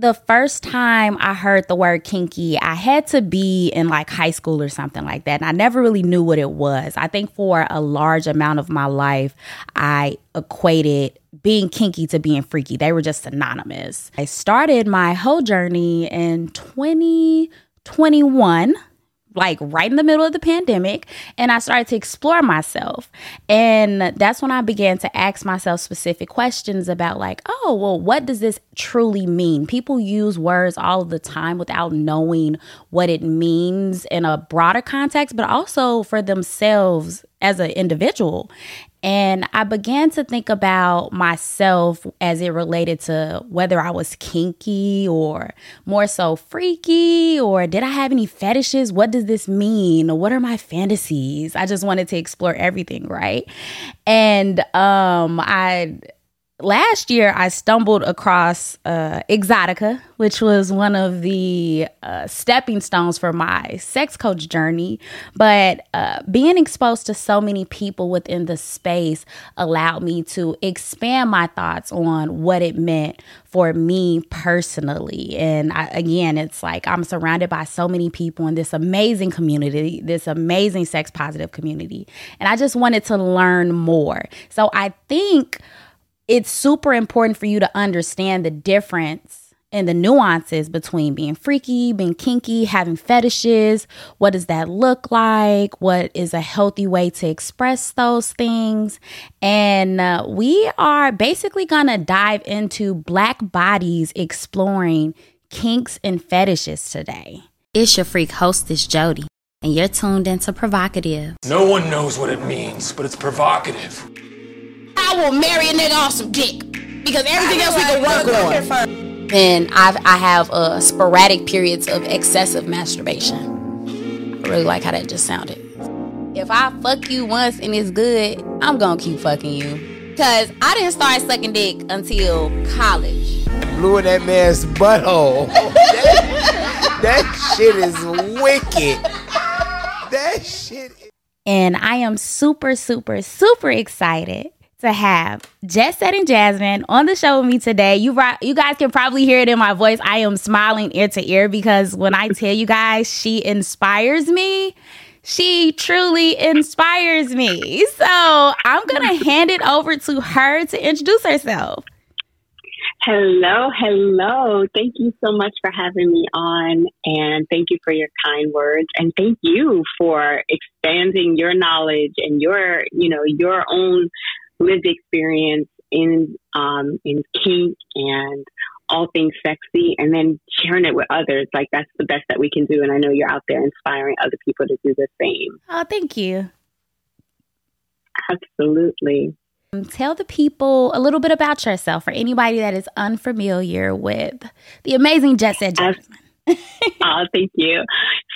the first time I heard the word kinky, I had to be in like high school or something like that. And I never really knew what it was. I think for a large amount of my life, I equated being kinky to being freaky. They were just synonymous. I started my whole journey in 2021 like right in the middle of the pandemic and I started to explore myself. And that's when I began to ask myself specific questions about like, oh, well, what does this truly mean? People use words all the time without knowing what it means in a broader context, but also for themselves as an individual. And I began to think about myself as it related to whether I was kinky or more so freaky, or did I have any fetishes? What does this mean? What are my fantasies? I just wanted to explore everything, right? And um, I last year I stumbled across uh, Exxxotica, which was one of the uh, stepping stones for my sex coach journey. But uh, being exposed to so many people within the space allowed me to expand my thoughts on what it meant for me personally. And I, again, it's like I'm surrounded by so many people in this amazing community, this amazing sex positive community. And I just wanted to learn more. So I think it's super important for you to understand the difference and the nuances between being freaky, being kinky, having fetishes. What does that look like? What is a healthy way to express those things? And uh, we are basically going to dive into Black bodies exploring kinks and fetishes today. It's your freak hostess, Jody, and you're tuned into PrHOEvocative. No one knows what it means, but it's provocative. I will marry a nigga off some dick because everything else we can work on. And I've, I have uh, sporadic periods of excessive masturbation. I really like how that just sounded. If I fuck you once and it's good, I'm gonna keep fucking you. Cause I didn't start sucking dick until college. Blew in that man's butthole. that, that shit is wicked. That shit. Is- and I am super, super, super excited to have Jet Setting Jasmine on the show with me today. You you guys can probably hear it in my voice. I am smiling ear to ear because when I tell you guys she inspires me, she truly inspires me. So I'm gonna hand it over to her to introduce herself. Hello, hello. Thank you so much for having me on and thank you for your kind words and thank you for expanding your knowledge and your, you know, your own lived experience in um, in kink and all things sexy and then sharing it with others. Like that's the best that we can do. And i know you're out there inspiring other people to do the same. Oh thank you. Absolutely. Um, tell the people a little bit about yourself for anybody that is unfamiliar with the amazing jet set jasmine oh, thank you.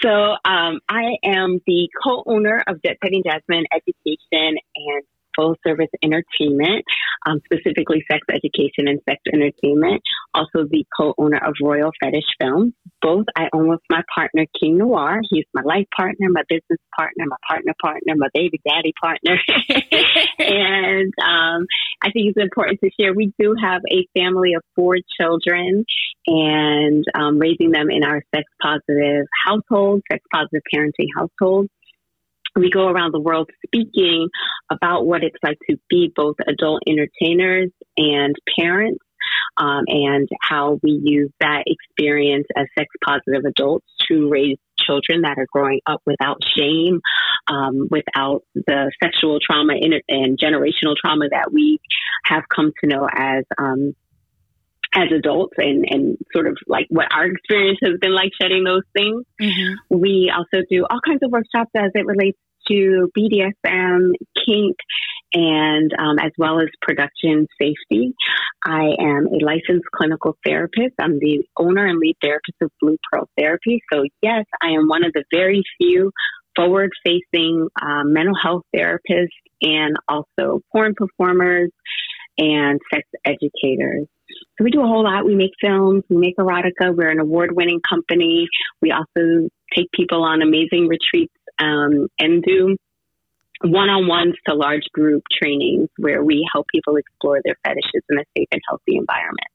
So, um, I am the co-owner of Jet Setting Jasmine Education and full service entertainment, um, specifically sex education and sex entertainment. Also, the co-owner of Royal Fetish Films. Both I own with my partner King Noir. He's my life partner, my business partner, my partner partner, my baby daddy partner. and um, I think it's important to share. We do have a family of four children, and um, raising them in our sex positive household, sex positive parenting household we go around the world speaking about what it's like to be both adult entertainers and parents. Um, and how we use that experience as sex positive adults to raise children that are growing up without shame, um, without the sexual trauma and generational trauma that we have come to know as um, as adults and, and sort of like what our experience has been like shedding those things. Mm-hmm. We also do all kinds of workshops as it relates to BDSM, kink, and um, as well as production safety. I am a licensed clinical therapist. I'm the owner and lead therapist of Blue Pearl Therapy. So yes, I am one of the very few forward facing um, mental health therapists and also porn performers and sex educators. So we do a whole lot. We make films, we make erotica. We're an award winning company. We also take people on amazing retreats um, and do one on ones to large group trainings where we help people explore their fetishes in a safe and healthy environment.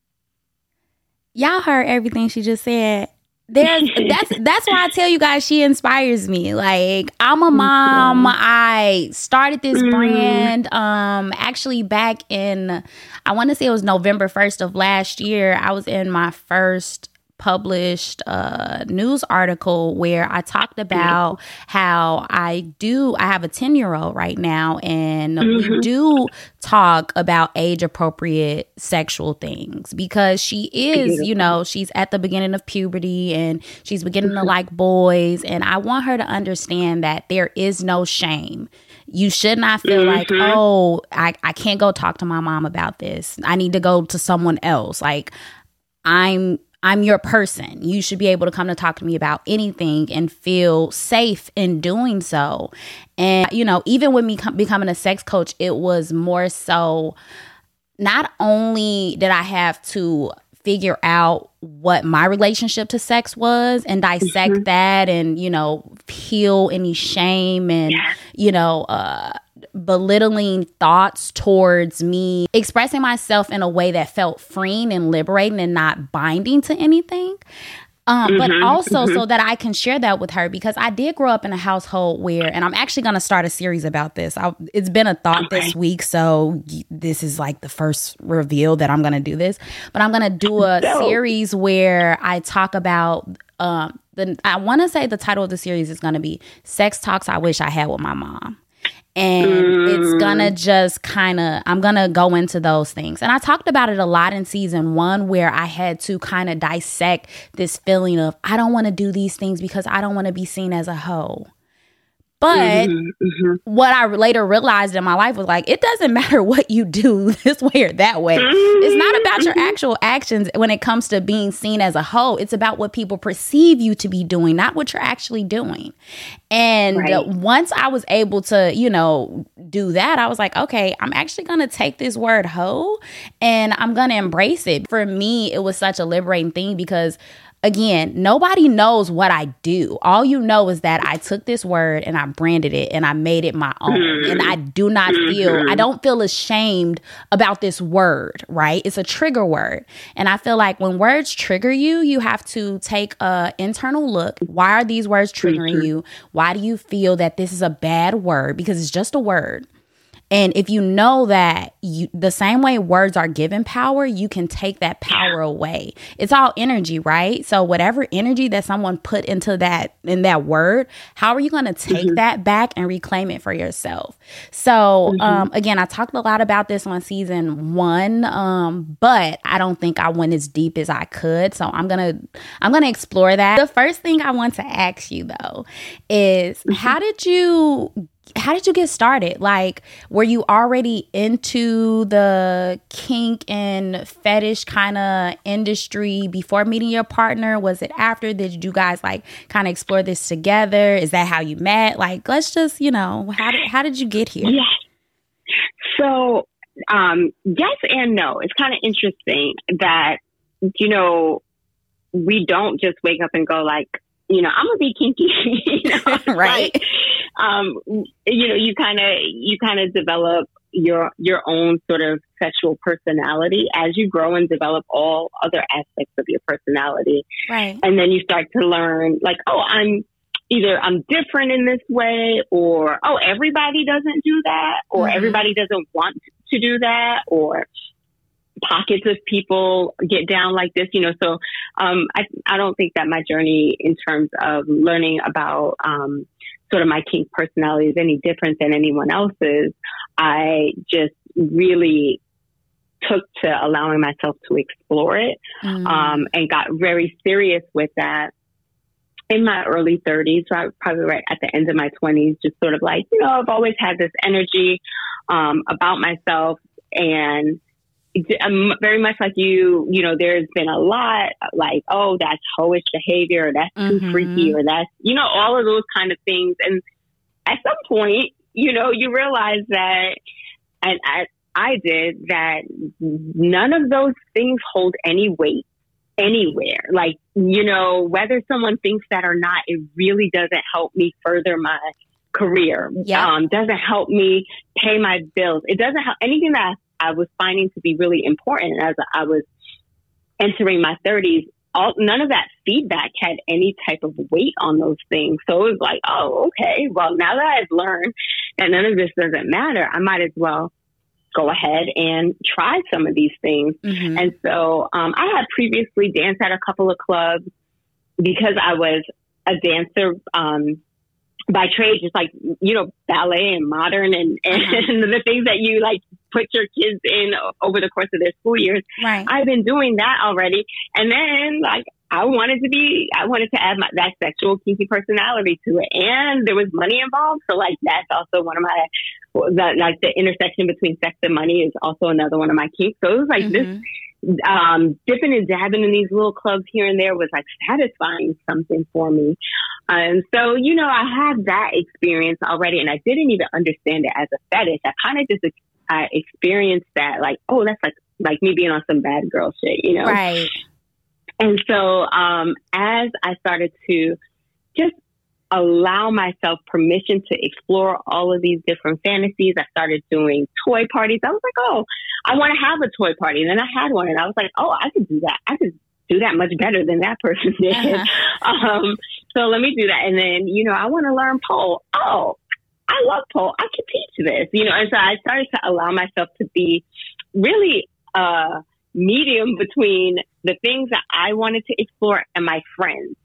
y'all heard everything she just said. There's that's that's why I tell you guys she inspires me. Like I'm a mom. I started this Mm. brand um actually back in I want to say it was November 1st of last year. I was in my first published a news article where I talked about how I do I have a 10-year-old right now and we mm-hmm. do talk about age appropriate sexual things because she is, you know, she's at the beginning of puberty and she's beginning to mm-hmm. like boys and I want her to understand that there is no shame. You should not feel like, mm-hmm. oh, I, I can't go talk to my mom about this. I need to go to someone else. Like I'm I'm your person. You should be able to come to talk to me about anything and feel safe in doing so. And you know, even with me com- becoming a sex coach, it was more so not only did I have to figure out what my relationship to sex was and dissect that and you know peel any shame and you know uh belittling thoughts towards me expressing myself in a way that felt freeing and liberating and not binding to anything um, but also so that I can share that with her because I did grow up in a household where, and I'm actually going to start a series about this. I, it's been a thought this week, so y- this is like the first reveal that I'm going to do this. But I'm going to do a series where I talk about. Um, the I want to say the title of the series is going to be "Sex Talks I Wish I Had with My Mom." And it's gonna mm. just kind of i'm gonna go into those things. And i talked about it a lot in season one where i had to kind of dissect this feeling of i don't want to do these things because i don't want to be seen as a hoe but mm-hmm. what I later realized in my life was like, it doesn't matter what you do this way or that way. It's not mm-hmm. about your mm-hmm. actual actions when it comes to being seen as a hoe. It's about what people perceive you to be doing, not what you're actually doing. And Right. once I was able to, you know, do that, I was like, okay, I'm actually going to take this word hoe and I'm going to embrace it. For me, it was such a liberating thing because again, nobody knows what I do. All you know is that I took this word and I branded it and I made it my own. And I do not feel, I don't feel ashamed about this word, right? It's a trigger word. And I feel like when words trigger you, you have to take a internal look. Why are these words triggering you? Why do you feel that this is a bad word? Because it's just a word. And if you know that you the same way words are given power, you can take that power away. It's all energy, right? So whatever energy that someone put into that in that word, how are you going to take that back and reclaim it for yourself? So um again, I talked a lot about this on season 1, um but I don't think I went as deep as I could. So I'm to I'm to explore that. The first thing I want to ask you though is how did you how did you get started? Like, were you already into the kink and fetish kind of industry before meeting your partner? Was it after? Did you guys like kind of explore this together? Is that how you met? Like, let's just, you know, how did how did you get here? Yes. So, um, yes and no. It's kind of interesting that, you know, we don't just wake up and go like, you know, I'm gonna be kinky, you know, Right. like, um, you know, you kind of, you kind of develop your, your own sort of sexual personality as you grow and develop all other aspects of your personality Right. and then you start to learn like oh i'm either i'm different in this way or oh everybody doesn't do that or Mhm. everybody doesn't want to do that or pockets of people get down like this you know so um i i don't think that my journey in terms of learning about um sort of my kink personality is any different than anyone else's i just really took to allowing myself to explore it Mm. um, and got very serious with that in my early 30s, right, probably right at the end of my 20s, just sort of like, you know, I've always had this energy um, about myself and I'm very much like you, you know, there's been a lot like, oh, that's hoish behavior, or that's too Mhm. freaky, or that's, you know, all of those kind of things. And at some point, you know, you realize that, and I, I did that none of those things hold any weight anywhere. Like, you know, whether someone thinks that or not, it really doesn't help me further my career. Yeah. Um, doesn't help me pay my bills. It doesn't help anything that I was finding to be really important as I was entering my 30s, all none of that feedback had any type of weight on those things. So it was like, oh, okay. Well, now that I've learned that none of this doesn't matter, I might as well go ahead and try some of these things. Mm-hmm. And so um, I had previously danced at a couple of clubs because I was a dancer um, by trade, just like, you know, ballet and modern and, and uh-huh. the things that you like put your kids in over the course of their school years. Right. I've been doing that already. And then like I wanted to be, I wanted to add my, that sexual kinky personality to it. And there was money involved. So like that's also one of my, that like the intersection between sex and money is also another one of my kinks. So it was like mm-hmm. this, um, dipping and dabbing in these little clubs here and there was like satisfying something for me. And so, you know, I had that experience already and I didn't even understand it as a fetish. I kind of just I experienced that like, oh, that's like like me being on some bad girl shit, you know? Right. And so um, as I started to just allow myself permission to explore all of these different fantasies, I started doing toy parties. I was like, oh, I want to have a toy party. And then I had one and I was like, oh, I could do that. I could do that much better than that person did. Uh-huh. Um, so let me do that. And then, you know, I want to learn pole. Oh, I love pole. I can teach this, you know. And so I started to allow myself to be really a medium between the things that I wanted to explore and my friends.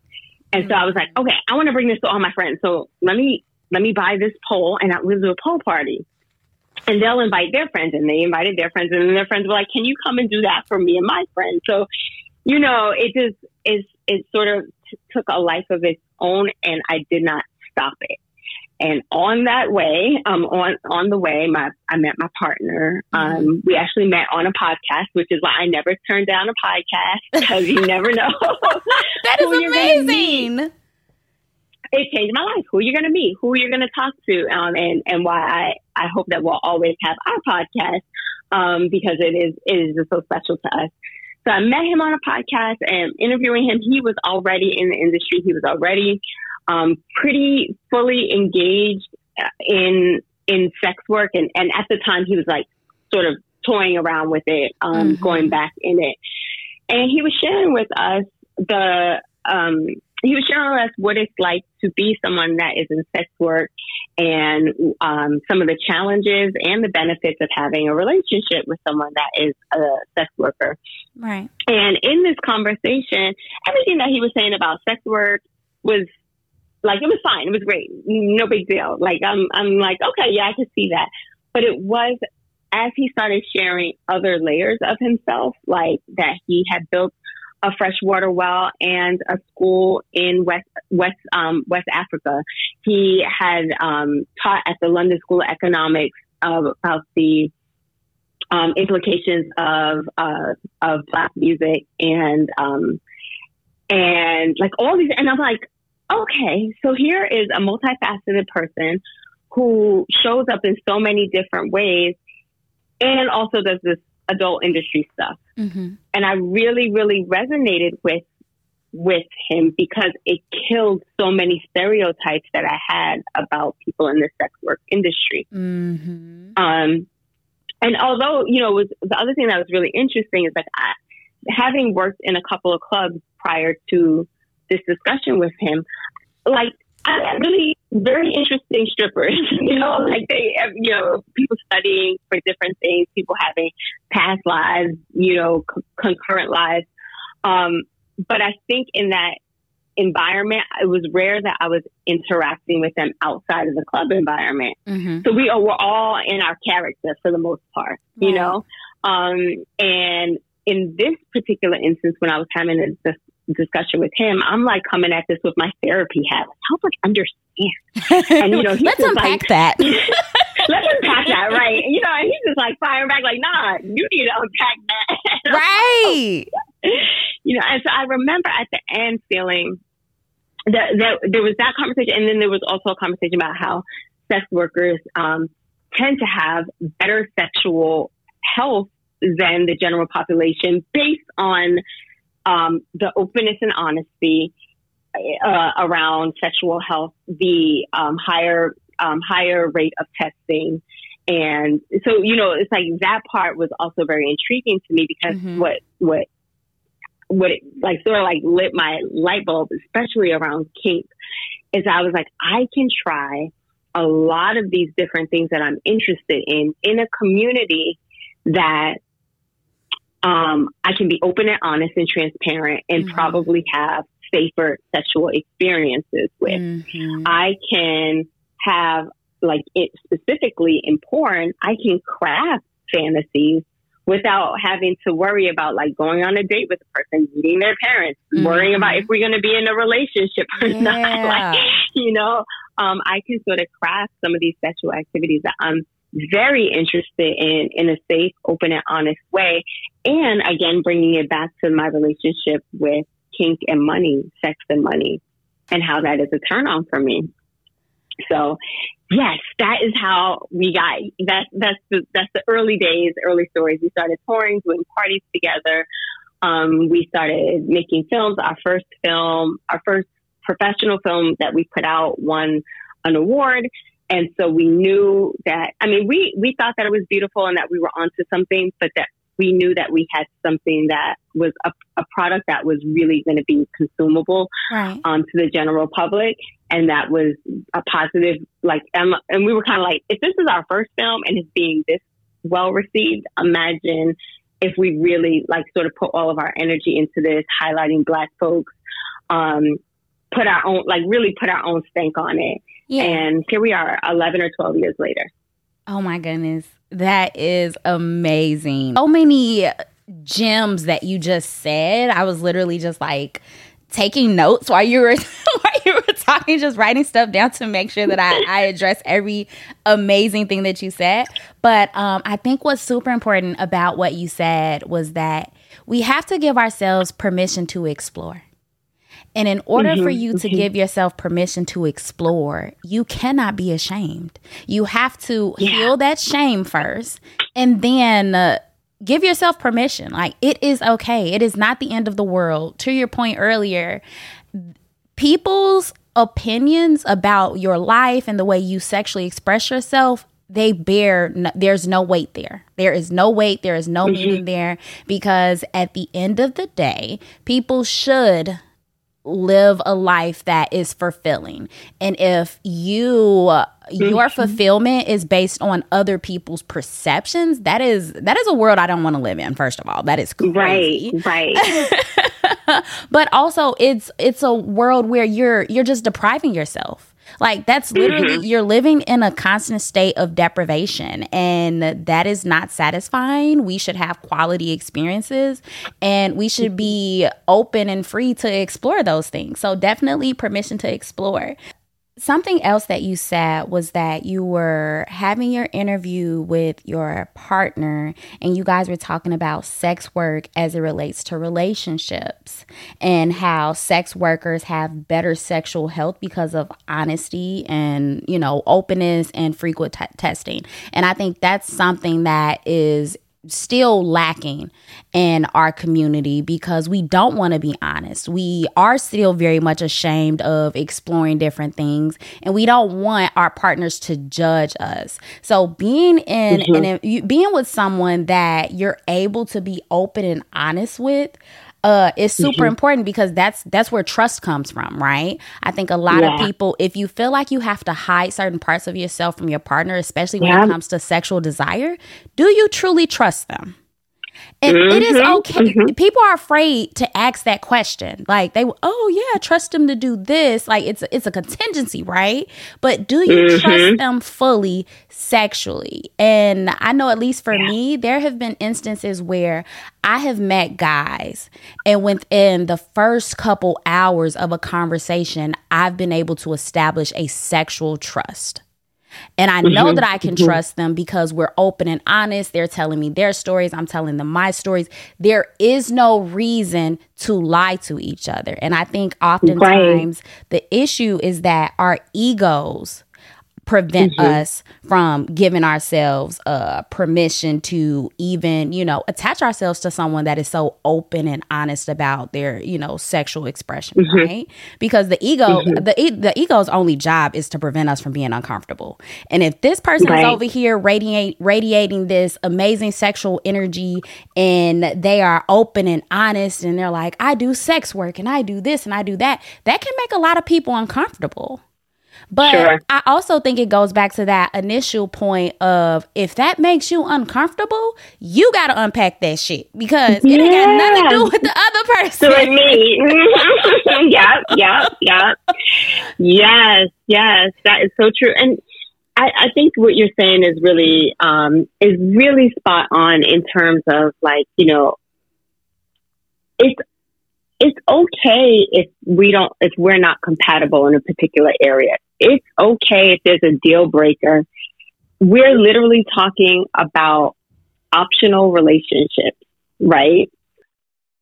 And mm-hmm. so I was like, okay, I want to bring this to all my friends. So let me let me buy this pole and we'll do a pole party. And they'll invite their friends, and they invited their friends, and then their friends were like, "Can you come and do that for me and my friends?" So, you know, it just is it sort of t- took a life of its own, and I did not stop it. And on that way, um, on on the way, my I met my partner. Mm-hmm. Um, we actually met on a podcast, which is why I never turned down a podcast because you never know. that is amazing. It changed my life. Who you're going to meet, who you're going to talk to, um, and and why I I hope that we'll always have our podcast um, because it is it is just so special to us. So I met him on a podcast and interviewing him. He was already in the industry. He was already um, pretty fully engaged uh, in in sex work, and and at the time he was like sort of toying around with it, um, mm-hmm. going back in it, and he was sharing with us the um, he was sharing with us what it's like to be someone that is in sex work and um, some of the challenges and the benefits of having a relationship with someone that is a sex worker. Right. And in this conversation, everything that he was saying about sex work was like it was fine. It was great. No big deal. Like I'm, I'm like, okay, yeah, I can see that. But it was as he started sharing other layers of himself, like that he had built a freshwater well and a school in West West um, West Africa. He had um, taught at the London School of Economics about the um, implications of uh, of black music and um, and like all these. And I'm like, okay, so here is a multifaceted person who shows up in so many different ways and also does this adult industry stuff. Mm-hmm. And I really, really resonated with with him because it killed so many stereotypes that I had about people in the sex work industry. Mm-hmm. Um, and although you know, was the other thing that was really interesting is like I, having worked in a couple of clubs prior to this discussion with him, like I really very interesting strippers. you know, like they, you know, people studying for different things, people having past lives, you know, c- concurrent lives. Um, but I think in that environment, it was rare that I was interacting with them outside of the club environment. Mm-hmm. So we were all in our character for the most part, you know. Um, and in this particular instance, when I was having a, discussion with him, I'm like coming at this with my therapy hat. Help us understand. And you know, let's unpack like, that. let's unpack that, right? You know, and he's just like firing back, like, nah, you need to unpack that, right? you know, and so I remember at the end feeling that, that there was that conversation, and then there was also a conversation about how sex workers um, tend to have better sexual health than the general population based on um, the openness and honesty uh, around sexual health, the um, higher um, higher rate of testing, and so you know, it's like that part was also very intriguing to me because mm-hmm. what what what it like sort of like lit my light bulb, especially around kink, is I was like, I can try a lot of these different things that I'm interested in in a community that um, I can be open and honest and transparent and mm-hmm. probably have safer sexual experiences with. Mm-hmm. I can have, like, it specifically in porn, I can craft fantasies without having to worry about like going on a date with a person, meeting their parents, mm-hmm. worrying about if we're going to be in a relationship or yeah. not. Like, you know, um, I can sort of craft some of these sexual activities that I'm very interested in, in a safe, open and honest way. And again, bringing it back to my relationship with kink and money, sex and money, and how that is a turn on for me. So yes, that is how we got that's that's the that's the early days, early stories. We started touring, doing parties together. Um, we started making films. Our first film, our first professional film that we put out won an award. And so we knew that, I mean, we, we thought that it was beautiful and that we were onto something, but that we knew that we had something that was a, a product that was really going to be consumable right. um, to the general public. And that was a positive, like, and, and we were kind of like, if this is our first film and it's being this well received, imagine if we really like sort of put all of our energy into this, highlighting black folks, um, put our own, like really put our own stank on it. Yeah. And here we are 11 or 12 years later. Oh my goodness. That is amazing. So many gems that you just said. I was literally just like taking notes while you were while you were talking, just writing stuff down to make sure that I, I address every amazing thing that you said. But um, I think what's super important about what you said was that we have to give ourselves permission to explore. And in order mm-hmm, for you to mm-hmm. give yourself permission to explore, you cannot be ashamed. You have to yeah. heal that shame first and then uh, give yourself permission. Like it is okay. It is not the end of the world. To your point earlier, people's opinions about your life and the way you sexually express yourself they bear no, there's no weight there there is no weight there is no mm-hmm. meaning there because at the end of the day people should live a life that is fulfilling. And if you your fulfillment is based on other people's perceptions, that is that is a world I don't want to live in first of all. That is crazy. Right, right. but also it's it's a world where you're you're just depriving yourself like that's literally mm-hmm. you're living in a constant state of deprivation and that is not satisfying. We should have quality experiences and we should be open and free to explore those things. So definitely permission to explore. Something else that you said was that you were having your interview with your partner and you guys were talking about sex work as it relates to relationships and how sex workers have better sexual health because of honesty and, you know, openness and frequent t- testing. And I think that's something that is still lacking in our community because we don't want to be honest. We are still very much ashamed of exploring different things and we don't want our partners to judge us. So being in mm-hmm. and being with someone that you're able to be open and honest with uh, is super mm-hmm. important because that's that's where trust comes from, right? I think a lot yeah. of people, if you feel like you have to hide certain parts of yourself from your partner, especially when yeah. it comes to sexual desire, do you truly trust them? And mm-hmm, it is mm-hmm. okay. Mm-hmm. People are afraid to ask that question. Like they, oh yeah, trust them to do this. Like it's it's a contingency, right? But do you mm-hmm. trust them fully sexually? And I know at least for yeah. me, there have been instances where I have met guys, and within the first couple hours of a conversation, I've been able to establish a sexual trust. And I know mm-hmm. that I can mm-hmm. trust them because we're open and honest. They're telling me their stories, I'm telling them my stories. There is no reason to lie to each other. And I think oftentimes right. the issue is that our egos prevent mm-hmm. us from giving ourselves uh, permission to even, you know, attach ourselves to someone that is so open and honest about their, you know, sexual expression, mm-hmm. right? Because the ego, mm-hmm. the the ego's only job is to prevent us from being uncomfortable. And if this person right. is over here radiate radiating this amazing sexual energy and they are open and honest and they're like, I do sex work and I do this and I do that, that can make a lot of people uncomfortable. But sure. I also think it goes back to that initial point of if that makes you uncomfortable, you got to unpack that shit because it ain't got nothing to do with the other person. So me. yep, yep, yep. Yes, yes, that is so true. And I, I think what you're saying is really um, is really spot on in terms of like you know it's it's okay if we don't if we're not compatible in a particular area it's okay if there's a deal breaker. We're literally talking about optional relationships, right?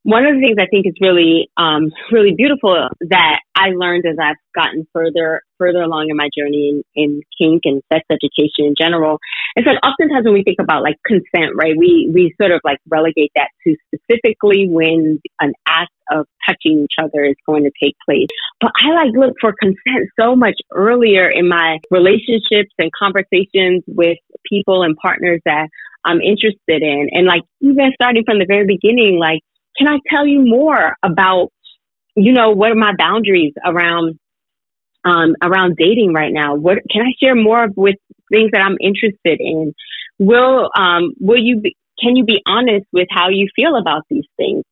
One of the things I think is really, um, really beautiful that I learned as I've gotten further, further along in my journey in, in kink and sex education in general is that oftentimes when we think about like consent, right, we, we sort of like relegate that to specifically when an act of touching each other is going to take place. But I like look for consent so much earlier in my relationships and conversations with people and partners that I'm interested in. And like even starting from the very beginning, like, can I tell you more about, you know, what are my boundaries around um, around dating right now? What can I share more with things that I'm interested in? Will um, will you be, can you be honest with how you feel about these things?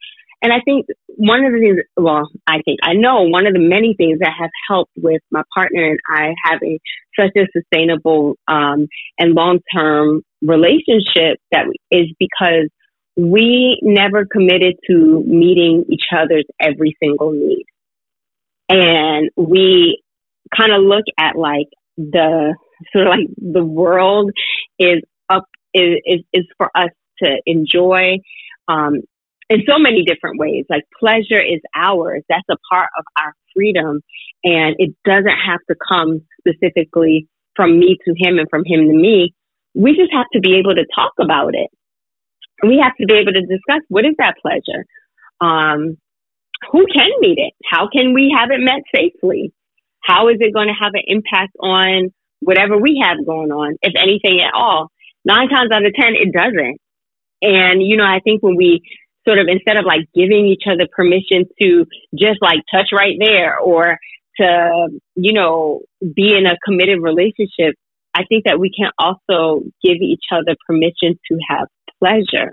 And I think one of the things, well, I think I know one of the many things that have helped with my partner and I having such a sustainable um, and long term relationship that is because we never committed to meeting each other's every single need. And we kind of look at like the sort of like the world is up is is, for us to enjoy um, in so many different ways. Like pleasure is ours. That's a part of our freedom. And it doesn't have to come specifically from me to him and from him to me. We just have to be able to talk about it. We have to be able to discuss what is that pleasure? Um, who can meet it? How can we have it met safely? How is it going to have an impact on whatever we have going on, if anything at all? Nine times out of 10, it doesn't. And, you know, I think when we sort of instead of like giving each other permission to just like touch right there or to, you know, be in a committed relationship, I think that we can also give each other permission to have pleasure.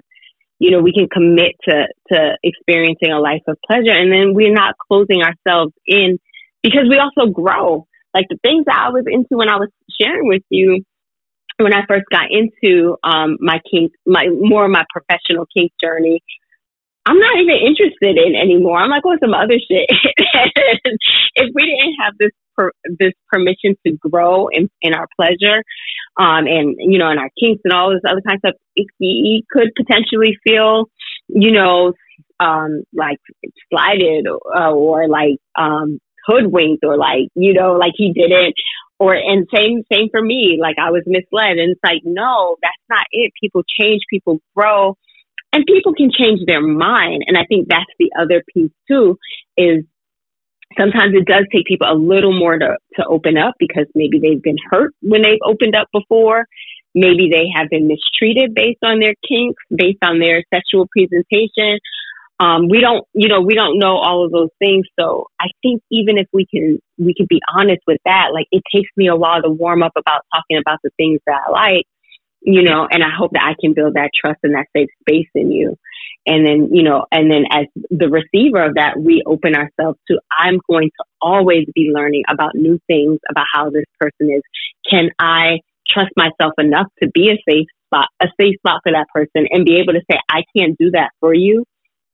You know, we can commit to, to experiencing a life of pleasure and then we're not closing ourselves in because we also grow. Like the things that I was into when I was sharing with you when I first got into um, my kink, my more my professional kink journey, I'm not even interested in anymore. I'm like, oh, some other shit. if we didn't have this per, this permission to grow in, in our pleasure, um, and you know, and our kinks and all this other kind of stuff, he could potentially feel, you know, um, like slighted or, or like um, hoodwinked or like you know, like he didn't. Or and same same for me, like I was misled, and it's like no, that's not it. People change, people grow, and people can change their mind. And I think that's the other piece too is sometimes it does take people a little more to, to open up because maybe they've been hurt when they've opened up before. Maybe they have been mistreated based on their kinks, based on their sexual presentation. Um, we don't, you know, we don't know all of those things. So I think even if we can, we can be honest with that. Like it takes me a while to warm up about talking about the things that I like you know, and I hope that I can build that trust and that safe space in you. And then, you know, and then as the receiver of that, we open ourselves to, I'm going to always be learning about new things about how this person is. Can I trust myself enough to be a safe spot, a safe spot for that person and be able to say, I can't do that for you,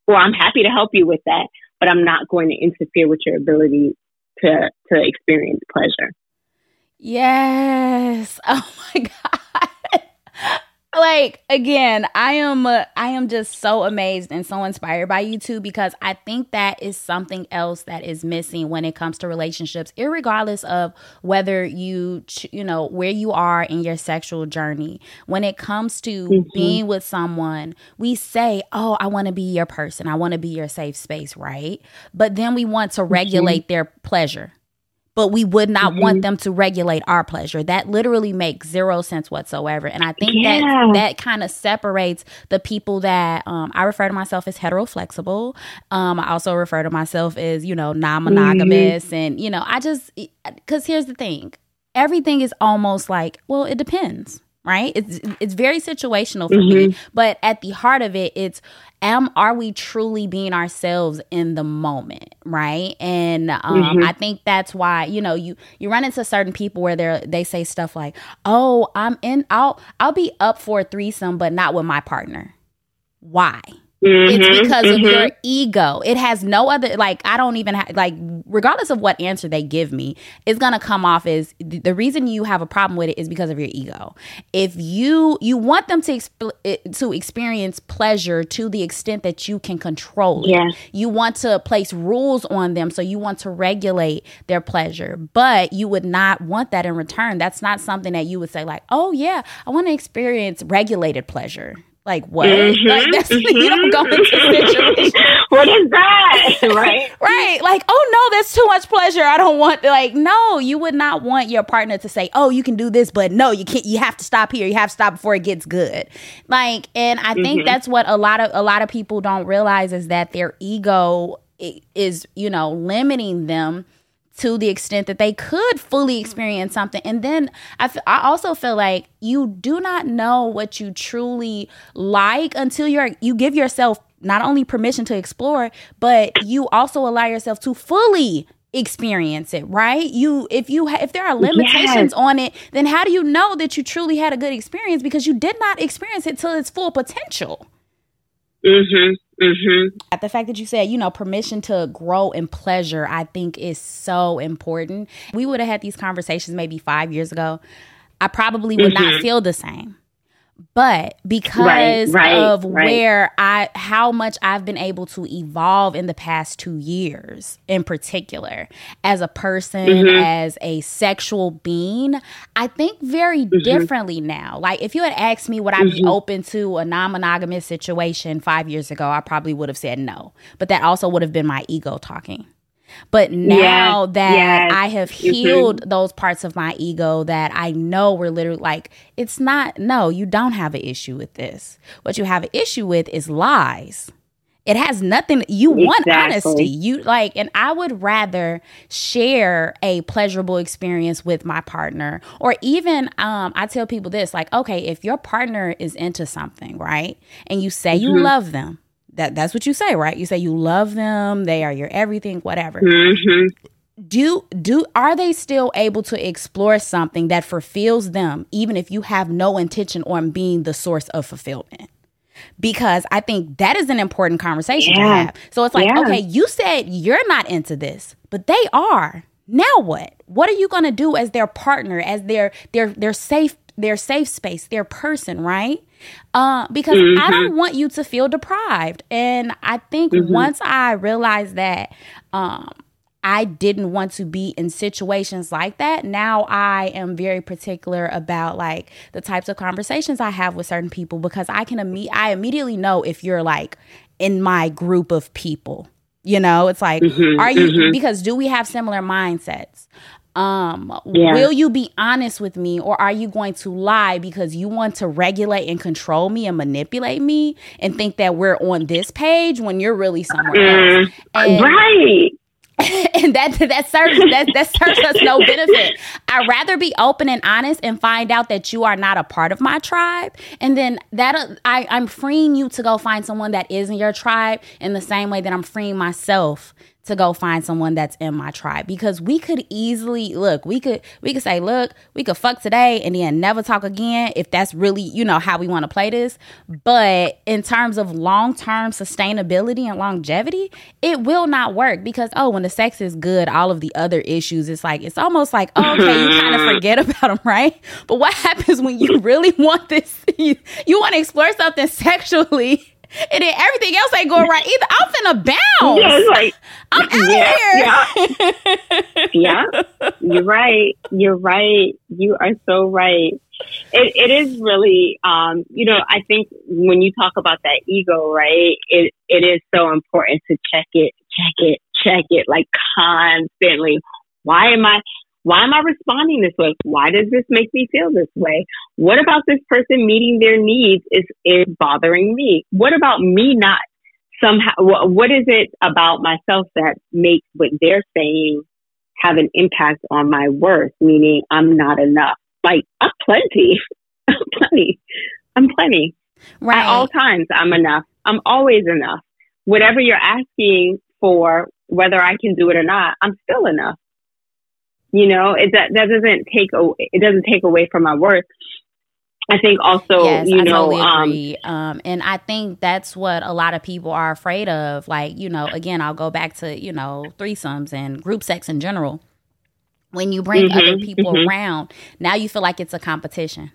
or I'm happy to help you with that, but I'm not going to interfere with your ability to, to experience pleasure. Yes. Oh my God. Like again i am uh, i am just so amazed and so inspired by you two because i think that is something else that is missing when it comes to relationships regardless of whether you you know where you are in your sexual journey when it comes to mm-hmm. being with someone we say oh i want to be your person i want to be your safe space right but then we want to mm-hmm. regulate mm-hmm. their pleasure but we would not mm-hmm. want them to regulate our pleasure. That literally makes zero sense whatsoever. And I think yeah. that that kind of separates the people that um, I refer to myself as hetero flexible. Um, I also refer to myself as, you know, non monogamous. Mm-hmm. And, you know, I just, because here's the thing everything is almost like, well, it depends right it's it's very situational for mm-hmm. me but at the heart of it it's am are we truly being ourselves in the moment right? And um, mm-hmm. i think that's why you know you you run into certain people where they're they say stuff like oh i'm in i'll i'll be up for a threesome but not with my partner. Why Mm-hmm, it's because mm-hmm. of your ego. It has no other like I don't even have like regardless of what answer they give me, it's going to come off as the reason you have a problem with it is because of your ego. If you you want them to exp- to experience pleasure to the extent that you can control it. Yeah. You want to place rules on them so you want to regulate their pleasure, but you would not want that in return. That's not something that you would say like, "Oh yeah, I want to experience regulated pleasure." Like what? Mm-hmm, like that's mm-hmm. you don't go into situations. what is that? Right? right. Like, oh no, that's too much pleasure. I don't want like no, you would not want your partner to say, Oh, you can do this, but no, you can't you have to stop here. You have to stop before it gets good. Like, and I think mm-hmm. that's what a lot of a lot of people don't realize is that their ego is, you know, limiting them to the extent that they could fully experience something. And then I, f- I also feel like you do not know what you truly like until you're you give yourself not only permission to explore, but you also allow yourself to fully experience it right? You if you ha- if there are limitations yes. on it then how do you know that you truly had a good experience? Because you did not experience it to its full potential. Mhm Mm-hmm. The fact that you said, you know, permission to grow in pleasure, I think is so important. We would have had these conversations maybe five years ago. I probably would mm-hmm. not feel the same but because right, right, of right. where I how much I've been able to evolve in the past 2 years in particular as a person mm-hmm. as a sexual being I think very mm-hmm. differently now like if you had asked me would I be mm-hmm. open to a non-monogamous situation 5 years ago I probably would have said no but that also would have been my ego talking but now yes, that yes. I have healed mm-hmm. those parts of my ego that I know were literally like, it's not, no, you don't have an issue with this. What you have an issue with is lies. It has nothing, you exactly. want honesty. You like, and I would rather share a pleasurable experience with my partner. Or even, um, I tell people this like, okay, if your partner is into something, right? And you say mm-hmm. you love them, that that's what you say, right? You say you love them, they are your everything, whatever. Mm-hmm. Do do are they still able to explore something that fulfills them even if you have no intention on being the source of fulfillment? Because I think that is an important conversation yeah. to have. So it's like, yeah. okay, you said you're not into this, but they are. Now what? What are you going to do as their partner, as their their their safe their safe space, their person, right? Uh, because mm-hmm. I don't want you to feel deprived. And I think mm-hmm. once I realized that, um, I didn't want to be in situations like that. Now I am very particular about like the types of conversations I have with certain people because I can imme- I immediately know if you're like in my group of people. You know, it's like, mm-hmm, are you mm-hmm. because do we have similar mindsets? Um yeah. will you be honest with me or are you going to lie because you want to regulate and control me and manipulate me and think that we're on this page when you're really somewhere mm, else and, right and that that serves that, that serves us no benefit. I'd rather be open and honest and find out that you are not a part of my tribe, and then that uh, I, I'm freeing you to go find someone that is in your tribe in the same way that I'm freeing myself to go find someone that's in my tribe. Because we could easily look we could we could say look we could fuck today and then never talk again if that's really you know how we want to play this. But in terms of long-term sustainability and longevity it will not work because oh when the sex is good all of the other issues it's like it's almost like oh, okay you kind of forget about them right? But what happens when you really want this you, you want to explore something sexually and then everything else ain't going right either. I'm finna bounce. Yeah, it's like I'm out yeah, here. Yeah. yeah, you're right. You're right. You are so right. It, it is really, um, you know, I think when you talk about that ego, right, it, it is so important to check it, check it, check it, like constantly. Why am I, why am I responding this way? Why does this make me feel this way? What about this person meeting their needs is, is bothering me? What about me not somehow, what is it about myself that makes what they're saying have an impact on my worth? Meaning I'm not enough. Like I'm plenty. I'm plenty. I'm plenty. Right. At all times, I'm enough. I'm always enough. Whatever you're asking for, whether I can do it or not, I'm still enough. You know, it that that doesn't take away, it doesn't take away from my worth. I think also, yes, you I know, totally um. Um, um, and I think that's what a lot of people are afraid of. Like, you know, again, I'll go back to you know threesomes and group sex in general. When you bring mm-hmm, other people mm-hmm. around, now you feel like it's a competition.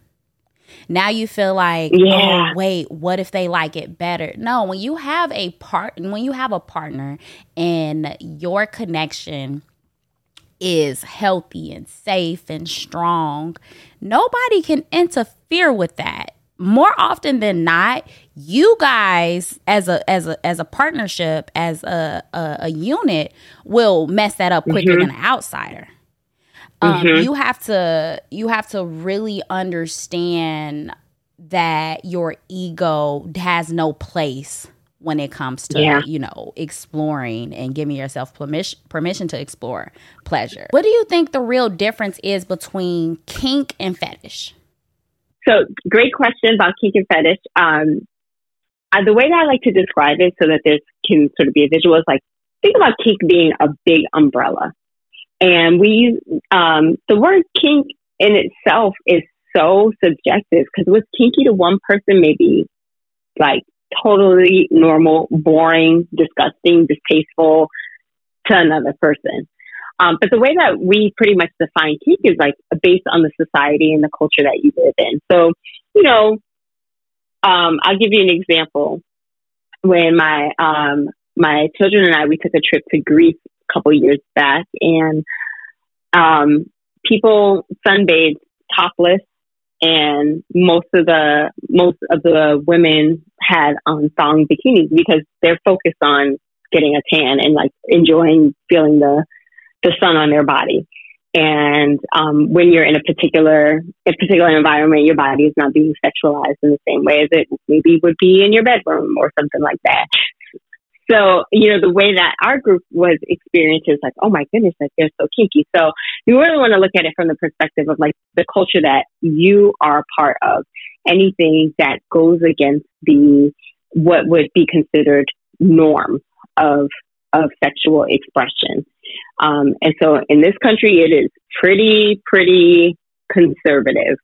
Now you feel like, yeah. oh wait, what if they like it better? No, when you have a part, when you have a partner, and your connection is healthy and safe and strong, nobody can interfere with that. More often than not, you guys as a as a as a partnership, as a a, a unit, will mess that up quicker mm-hmm. than an outsider. Um, mm-hmm. You have to you have to really understand that your ego has no place when it comes to yeah. you know exploring and giving yourself permission permission to explore pleasure. What do you think the real difference is between kink and fetish? So, great question about kink and fetish. Um, uh, the way that I like to describe it, so that there can sort of be a visual, is like think about kink being a big umbrella, and we use um, the word kink in itself is so subjective because what's kinky to one person may be like totally normal, boring, disgusting, distasteful to another person. Um, but the way that we pretty much define kink is like based on the society and the culture that you live in. So, you know, um, I'll give you an example. When my um, my children and I we took a trip to Greece a couple years back, and um, people sunbathed topless and most of the most of the women had on thong bikinis because they're focused on getting a tan and like enjoying feeling the the sun on their body. And um, when you're in a particular a particular environment, your body is not being sexualized in the same way as it maybe would be in your bedroom or something like that. So, you know, the way that our group was experienced is like, oh my goodness, like they're so kinky. So you really want to look at it from the perspective of like the culture that you are part of. Anything that goes against the, what would be considered norm of, of sexual expression. Um, and so in this country, it is pretty, pretty conservative.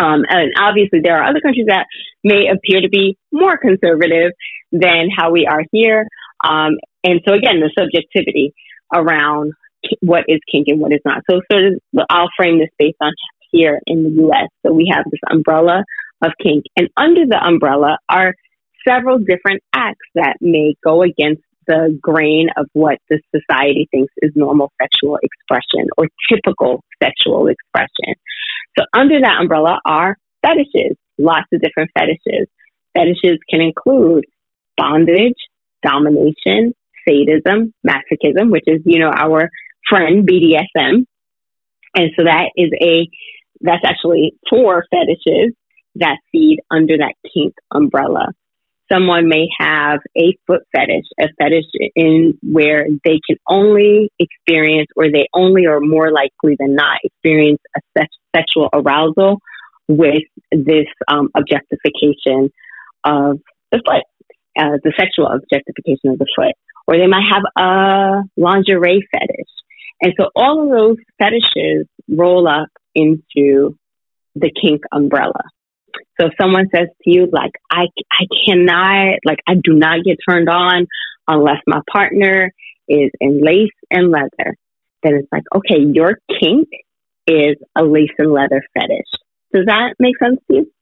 Um, and obviously, there are other countries that may appear to be more conservative than how we are here. Um, and so, again, the subjectivity around what is kink and what is not. So, sort of, I'll frame this based on here in the U.S. So, we have this umbrella of kink, and under the umbrella are several different acts that may go against the grain of what the society thinks is normal sexual expression or typical sexual expression. So under that umbrella are fetishes, lots of different fetishes. Fetishes can include bondage, domination, sadism, masochism, which is, you know, our friend BDSM. And so that is a, that's actually four fetishes that feed under that kink umbrella. Someone may have a foot fetish, a fetish in where they can only experience or they only or more likely than not experience a sex- sexual arousal with this um, objectification of the foot, uh, the sexual objectification of the foot. or they might have a lingerie fetish. And so all of those fetishes roll up into the kink umbrella. So if someone says to you, like, I, I cannot, like, I do not get turned on unless my partner is in lace and leather, then it's like, okay, your kink is a lace and leather fetish. Does that make sense to you?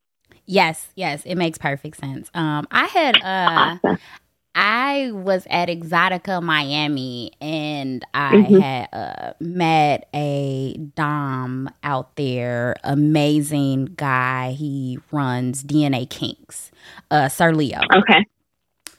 Yes, yes, it makes perfect sense. Um, I had uh, awesome. I was at Exxxotica Miami and I mm-hmm. had uh, met a Dom out there, amazing guy. He runs DNA Kinks, uh, Sir Leo. Okay.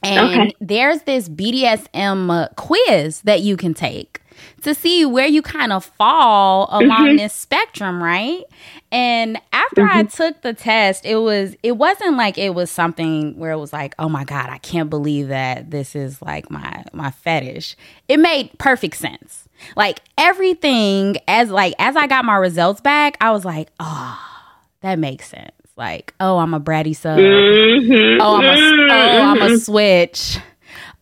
And okay. there's this BDSM quiz that you can take to see where you kind of fall along mm-hmm. this spectrum, right? And after mm-hmm. I took the test, it was it wasn't like it was something where it was like, "Oh my god, I can't believe that this is like my my fetish." It made perfect sense. Like everything as like as I got my results back, I was like, "Oh, that makes sense." Like, "Oh, I'm a bratty sub. Mm-hmm. Oh, I'm a oh, I'm a mm-hmm. switch."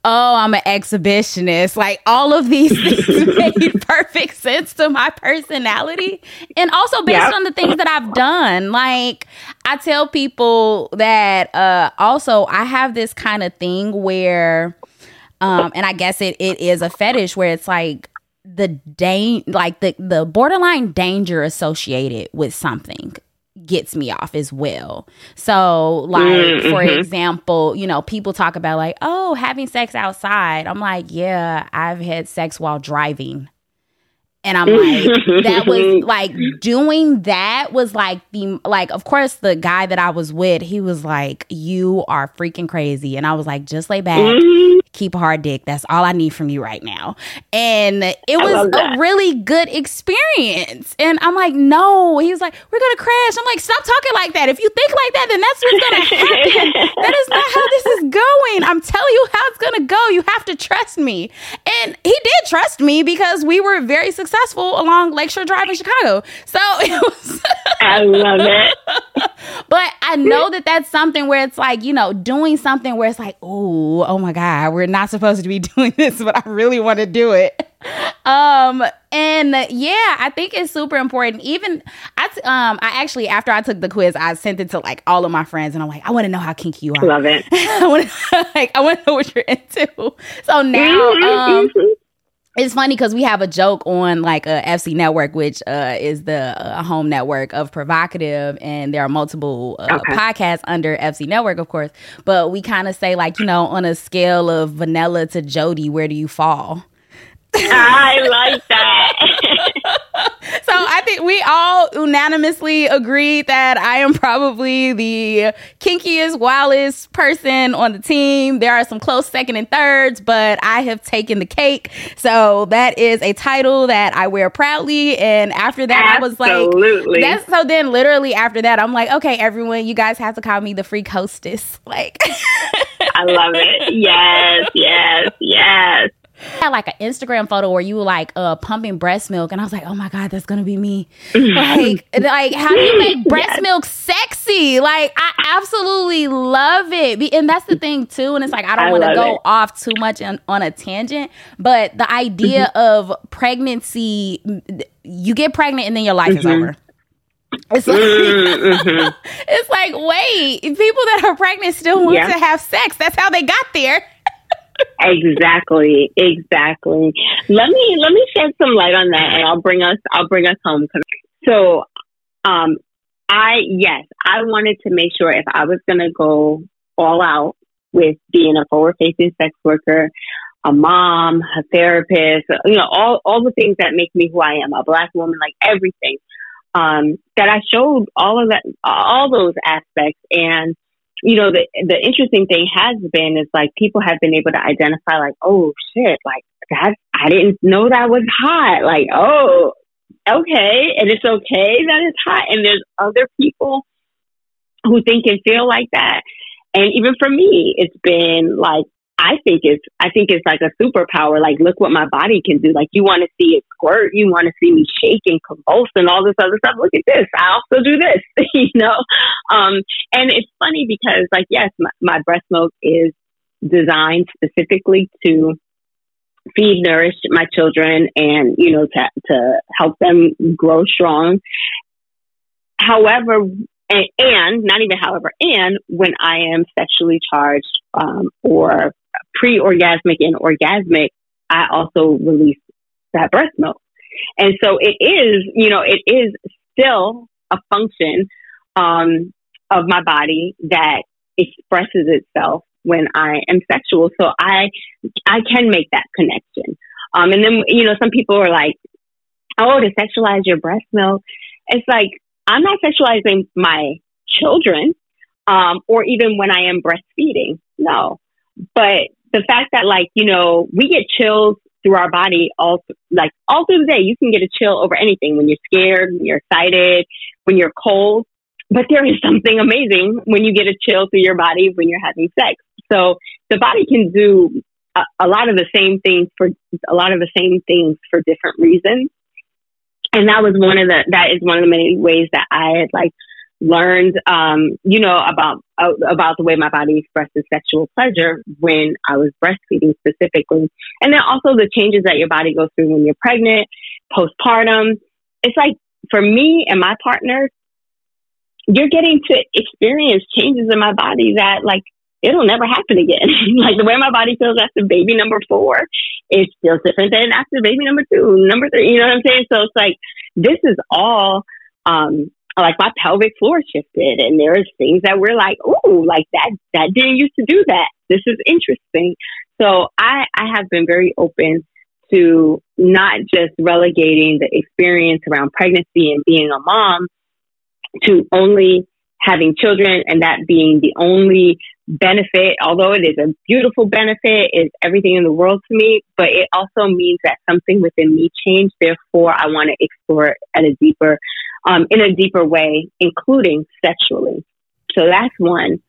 Oh, I'm an exhibitionist. Like all of these things made perfect sense to my personality. And also based on the things that I've done. Like I tell people that uh also I have this kind of thing where um and I guess it it is a fetish where it's like the dang like the the borderline danger associated with something gets me off as well. So, like, mm-hmm. for example, you know, people talk about, like, oh, having sex outside. I'm like, yeah, I've had sex while driving. And I'm like, that was like doing that was like the, like, of course, the guy that I was with, he was like, you are freaking crazy. And I was like, just lay back, mm-hmm keep a hard dick. That's all I need from you right now. And it was a really good experience. And I'm like, no. He was like, we're going to crash. I'm like, stop talking like that. If you think like that, then that's what's going to happen. that is not how this is going. I'm telling you how it's going to go. You have to trust me. And he did trust me because we were very successful along Lakeshore Drive in Chicago. So it was. I love it. but I know that that's something where it's like, you know, doing something where it's like, oh, oh my God, we're not supposed to be doing this, but I really want to do it. Um, and yeah, I think it's super important. Even I, t- um, I actually after I took the quiz, I sent it to like all of my friends, and I'm like, I want to know how kinky you are. Love it. I want like I want to know what you're into. So now, um, it's funny because we have a joke on like a FC network, which uh, is the uh, home network of PrHOEvocative, and there are multiple uh, okay. podcasts under FC network, of course. But we kind of say like, you know, on a scale of vanilla to Jody, where do you fall? I like that. so I think we all unanimously agreed that I am probably the kinkiest, wildest person on the team. There are some close second and thirds, but I have taken the cake. So that is a title that I wear proudly. And after that, Absolutely. I was like, that's so then literally after that, I'm like, okay, everyone, you guys have to call me the freak hostess. Like, I love it. Yes, yes, yes had like an Instagram photo where you were like uh pumping breast milk and I was like, "Oh my god, that's to be me." like like how do you make breast yes. milk sexy? Like I absolutely love it. And that's the thing too and it's like I don't want to go it. off too much on, on a tangent, but the idea mm-hmm. of pregnancy you get pregnant and then your life mm-hmm. is over. It's like, mm-hmm. it's like, wait, people that are pregnant still want yeah. to have sex. That's how they got there exactly, exactly. Let me let me shed some light on that, and I'll bring us I'll bring us home. So, um, I yes, I wanted to make sure if I was going to go all out with being a forward facing sex worker, a mom, a therapist, you know, all all the things that make me who I am, a black woman, like everything. Um, that I showed all of that, all those aspects, and you know, the the interesting thing has been is like people have been able to identify like, oh shit, like that I didn't know that was hot. Like, oh, okay, and it's okay that it's hot. And there's other people who think and feel like that. And even for me, it's been like I think it's I think it's like a superpower. Like, look what my body can do. Like, you want to see it squirt, you want to see me shake and convulse and all this other stuff. Look at this. I also do this, you know. Um, and it's funny because, like, yes, my, my breast milk is designed specifically to feed, nourish my children, and you know to to help them grow strong. However, and, and not even however, and when I am sexually charged um, or pre-orgasmic and orgasmic, I also release that breast milk. And so it is, you know, it is still a function um, of my body that expresses itself when I am sexual. So I I can make that connection. Um, and then you know, some people are like, "Oh, to sexualize your breast milk," it's like I'm not sexualizing my children, um, or even when I am breastfeeding. No, but the fact that like you know we get chills through our body all like all through the day. You can get a chill over anything when you're scared, when you're excited, when you're cold. But there is something amazing when you get a chill through your body when you're having sex. So the body can do a, a lot of the same things for a lot of the same things for different reasons. And that was one of the that is one of the many ways that I had like learned, um, you know, about uh, about the way my body expresses sexual pleasure when I was breastfeeding specifically, and then also the changes that your body goes through when you're pregnant, postpartum. It's like for me and my partner, you're getting to experience changes in my body that like it'll never happen again. like the way my body feels after baby number four, it feels different than after baby number two, number three. You know what I'm saying? So it's like this is all um like my pelvic floor shifted and there's things that we're like, oh, like that that didn't used to do that. This is interesting. So I, I have been very open to not just relegating the experience around pregnancy and being a mom to only having children and that being the only benefit, although it is a beautiful benefit, is everything in the world to me, but it also means that something within me changed. Therefore, I want to explore at a deeper, um, in a deeper way, including sexually. So that's one.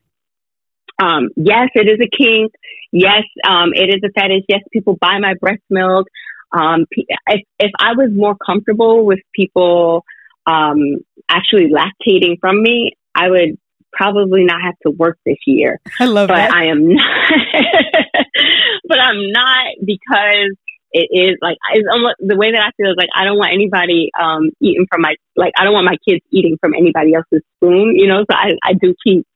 Um, yes, it is a kink. Yes, um, it is a fetish. Yes, people buy my breast milk. Um, if, if I was more comfortable with people um, actually lactating from me, I would probably not have to work this year. I love but that. I am not. but I'm not because it is like it's almost, the way that I feel is like I don't want anybody um, eating from my like I don't want my kids eating from anybody else's spoon. You know, so I I do keep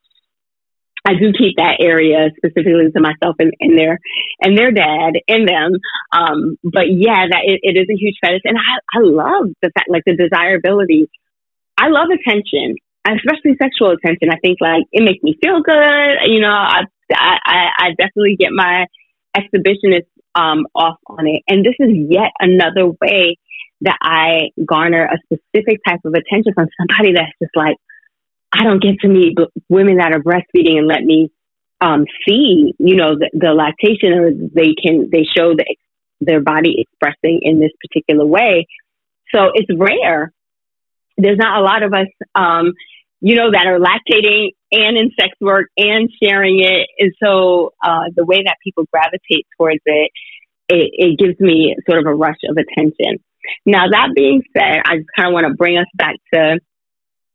I do keep that area specifically to myself and, and their and their dad and them. Um, but yeah, that it, it is a huge fetish, and I I love the fact like the desirability. I love attention, especially sexual attention. I think like it makes me feel good. You know, I I, I definitely get my exhibitionist um, off on it, and this is yet another way that I garner a specific type of attention from somebody that's just like I don't get to meet women that are breastfeeding and let me um, see, you know, the, the, lactation or they can, they show the, their body expressing in this particular way. So it's rare. There's not a lot of us, um, you know, that are lactating and in sex work and sharing it. And so uh, the way that people gravitate towards it, it, it gives me sort of a rush of attention. Now, that being said, I just kind of want to bring us back to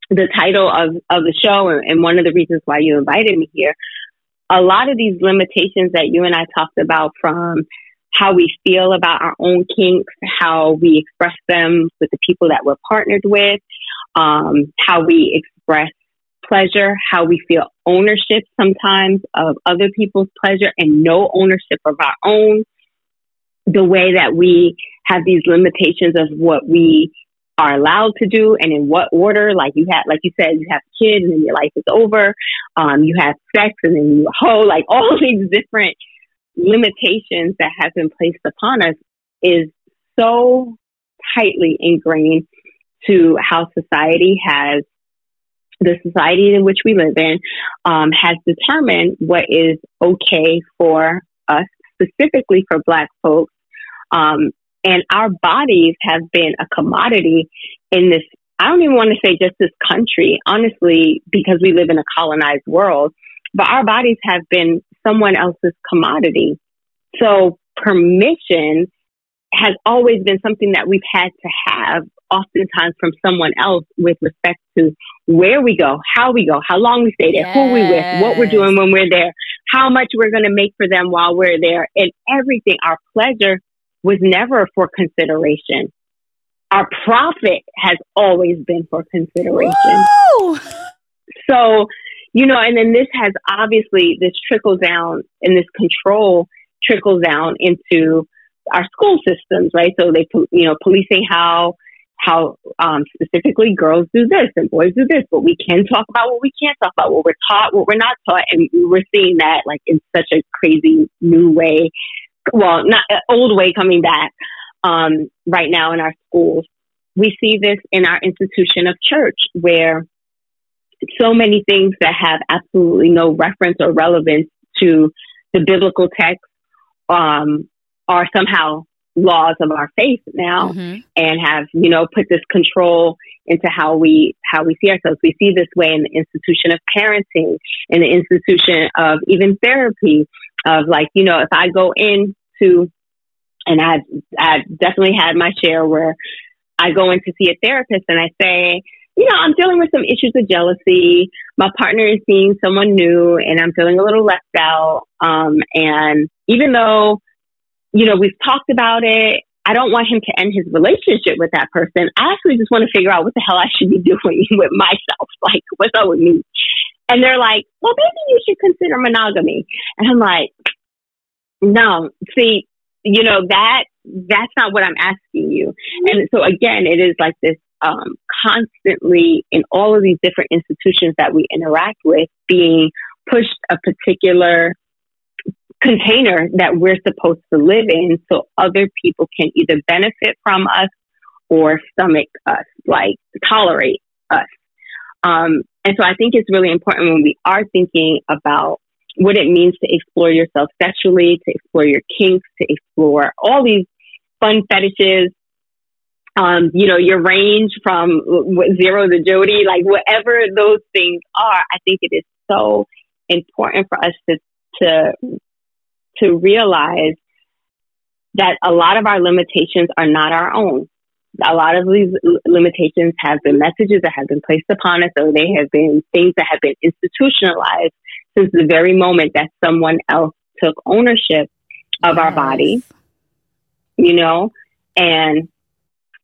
the title of, of the show and one of the reasons why you invited me here. A lot of these limitations that you and I talked about from how we feel about our own kinks, how we express them with the people that we're partnered with, um, how we express pleasure, how we feel ownership sometimes of other people's pleasure and no ownership of our own, the way that we have these limitations of what we are allowed to do and in what order. Like you have, like you said, you have kids and then your life is over. Um, you have sex and then you whole, like all these different limitations that have been placed upon us is so tightly ingrained to how society has the society in which we live in um, has determined what is okay for us, specifically for Black folks, um, and our bodies have been a commodity in this, I don't even want to say just this country, honestly, because we live in a colonized world, but our bodies have been someone else's commodity. So permission has always been something that we've had to have oftentimes from someone else with respect to where we go, how we go, how long we stay there, yes. who we with, what we're doing when we're there, how much we're going to make for them while we're there, and everything, our pleasure was never for consideration. Our profit has always been for consideration. Woo! So, you know, and then this has obviously this trickle down and this control trickles down into our school systems, right? So they, you know, policing how how um, specifically girls do this and boys do this, but we can talk about what we can't talk about, what we're taught, what we're not taught, and we're seeing that like in such a crazy new way. Well, not uh, old way coming back um, right now in our schools. We see this in our institution of church, where so many things that have absolutely no reference or relevance to the biblical text um, are somehow laws of our faith now Mhm. and have you know put this control into how we how we see ourselves. We see this way in the institution of parenting in the institution of even therapy of like you know if i go into and i've i've definitely had my share where i go in to see a therapist and i say you know i'm dealing with some issues of jealousy. My partner is seeing someone new and i'm feeling a little left out. Um and even though you know, we've talked about it. I don't want him to end his relationship with that person. I actually just want to figure out what the hell I should be doing with myself. Like, what's up with me? And they're like, well, maybe you should consider monogamy. And I'm like, no, see, you know, that, that's not what I'm asking you. And so again, it is like this, um, constantly in all of these different institutions that we interact with being pushed a particular container that we're supposed to live in so other people can either benefit from us or stomach us, like tolerate us. Um, and so I think it's really important when we are thinking about what it means to explore yourself sexually, to explore your kinks, to explore all these fun fetishes. Um, you know, your range from zero to Jody, like whatever those things are, I think it is so important for us to, to to realize that a lot of our limitations are not our own. A lot of these limitations have been messages that have been placed upon us, or they have been things that have been institutionalized since the very moment that someone else took ownership of our Yes. body, you know, and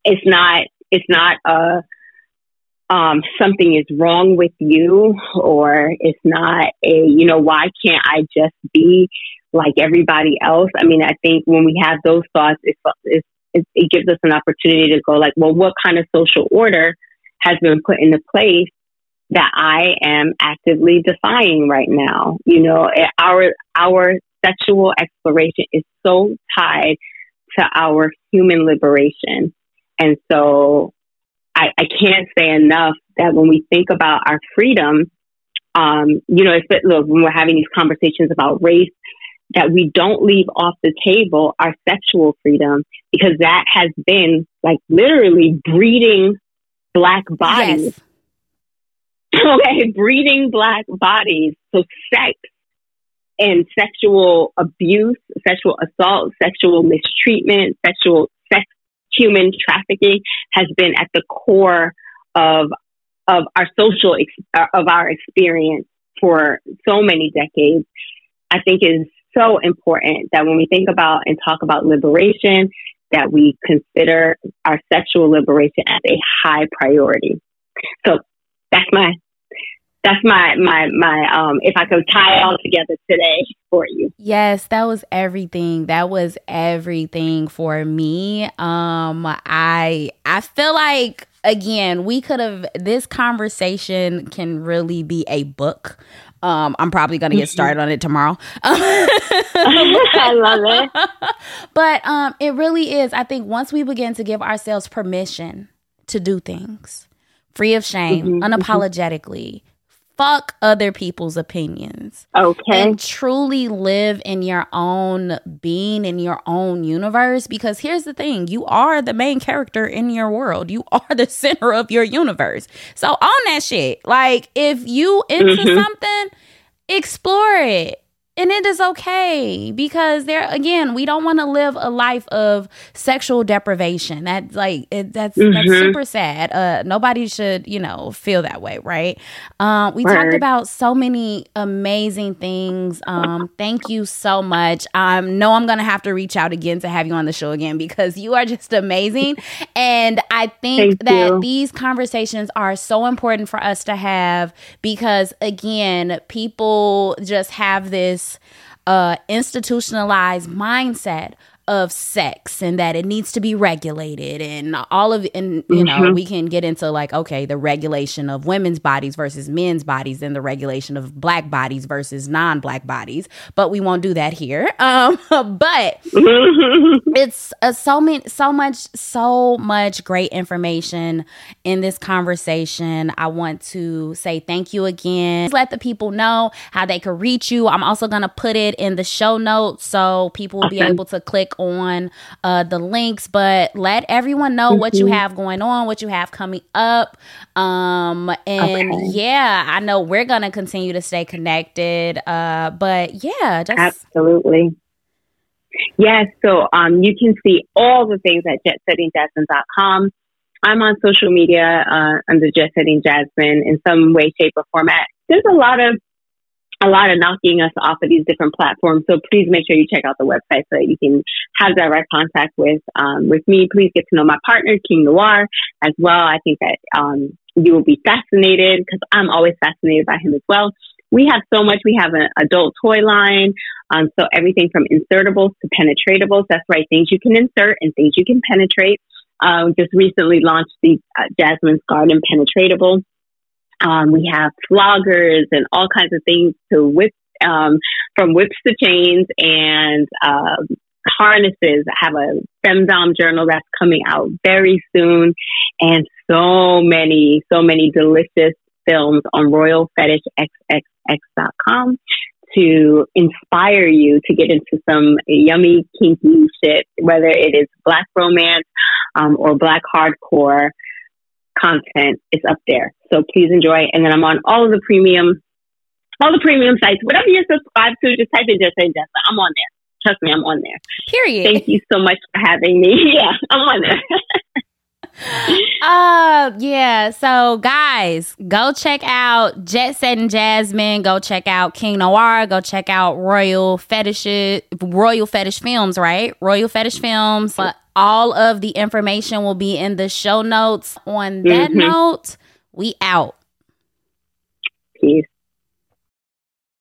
it's not, it's not a, um, something is wrong with you, or it's not a, you know, why can't I just be like everybody else. I mean, I think when we have those thoughts, it, gives us an opportunity to go like, well, what kind of social order has been put into place that I am actively defying right now? You know, eh, our, our sexual exploration is so tied to our human liberation. And so I, I can't say enough that when we think about our freedom, um, you know, look, when we're having these conversations about race, that we don't leave off the table our sexual freedom because that has been like literally breeding black bodies. Yes. okay, breeding black bodies. So sex and sexual abuse, sexual assault, sexual mistreatment, sexual sex, human trafficking has been at the core of of our social ex- uh, of our experience for so many decades. I think is so important that when we think about and talk about liberation, that we consider our sexual liberation as a high priority. So that's my that's my my my um if I could tie it all together today for you. Yes, that was everything. That was everything for me. Um I I feel like again, we could have this conversation can really be a book. Um I'm probably going to get started on it tomorrow. I love it. but um it really is I think once we begin to give ourselves permission to do things free of shame, unapologetically, fuck other people's opinions. Okay. and truly live in your own being in your own universe because here's the thing you are the main character in your world. You are the center of your universe. So on that shit. Like if you into Mhm. something explore it and it is okay because there again we don't want to live a life of sexual deprivation that like it, that's mm-hmm. that's super sad uh nobody should you know feel that way right um we Word. talked about so many amazing things um thank you so much i um know i'm gonna have to reach out again to have you on the show again because you are just amazing and i think thank that you. these conversations are so important for us to have because again people just have this uh, institutionalized mindset of sex and that it needs to be regulated and all of and you know mm-hmm. we can get into like okay the regulation of women's bodies versus men's bodies and the regulation of black bodies versus non-black bodies but we won't do that here. Um but it's uh, so many so much so much great information in this conversation. I want to say thank you again. Let the people know how they can reach you. I'm also going to put it in the show notes so people will be able to click on uh, the links, but let everyone know mm-hmm. what you mm-hmm. have going on, what you have coming up. Um, and okay. yeah, I know we're gonna continue to stay connected. Uh, but yeah, just absolutely. Yes, so um, you can see all the things at jetsettingjasmine.com. I'm on social media uh, under Jet Setting Jasmine in some way, shape, or format. There's a lot of a lot of knocking us off of these different platforms. So please make sure you check out the website so that you can have direct contact with um, with me. Please get to know my partner, King Noir, as well. I think that um, you will be fascinated because I'm always fascinated by him as well. We have so much. We have an adult toy line. Um, so everything from insertables to penetratables. That's right. Things you can insert and things you can penetrate. Um, just recently launched the uh, Jasmine's Garden Penetratable. Um, we have floggers and all kinds of things to whip, um, from whips to chains and um, harnesses. I have a femdom journal that's coming out very soon, and so many, so many delicious films on royalfetishxxx.com to inspire you to get into some yummy, kinky shit, whether it is black romance um, or black hardcore content is up there. So please enjoy. And then I'm on all of the premium, all the premium sites. Whatever you're subscribed to, just type in Jet Setting Jasmine. I'm on there. Trust me, I'm on there. Period. Thank you so much for having me. Yeah, I'm on there. uh yeah so guys go check out jet setting jasmine go check out king noir go check out royal fetish royal fetish films right royal fetish films but all of the information will be in the show notes. On that mm-hmm. note, we out. Peace.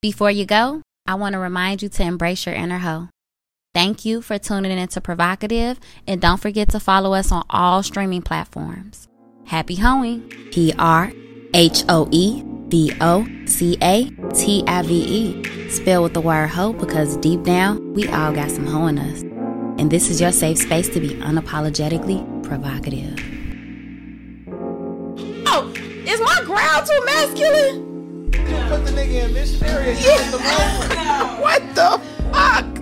Before you go, I want to remind you to embrace your inner hoe. Thank you for tuning in to PrHOEvocative, and don't forget to follow us on all streaming platforms. Happy hoeing. P R H O E V O C A T I V E. Spell with the word hoe because deep down, we all got some hoe in us and this is your safe space to be unapologetically provocative. Oh, is my growl too masculine? You put the nigga in missionary. Yeah. what the?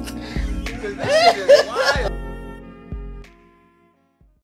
because this shit is wild.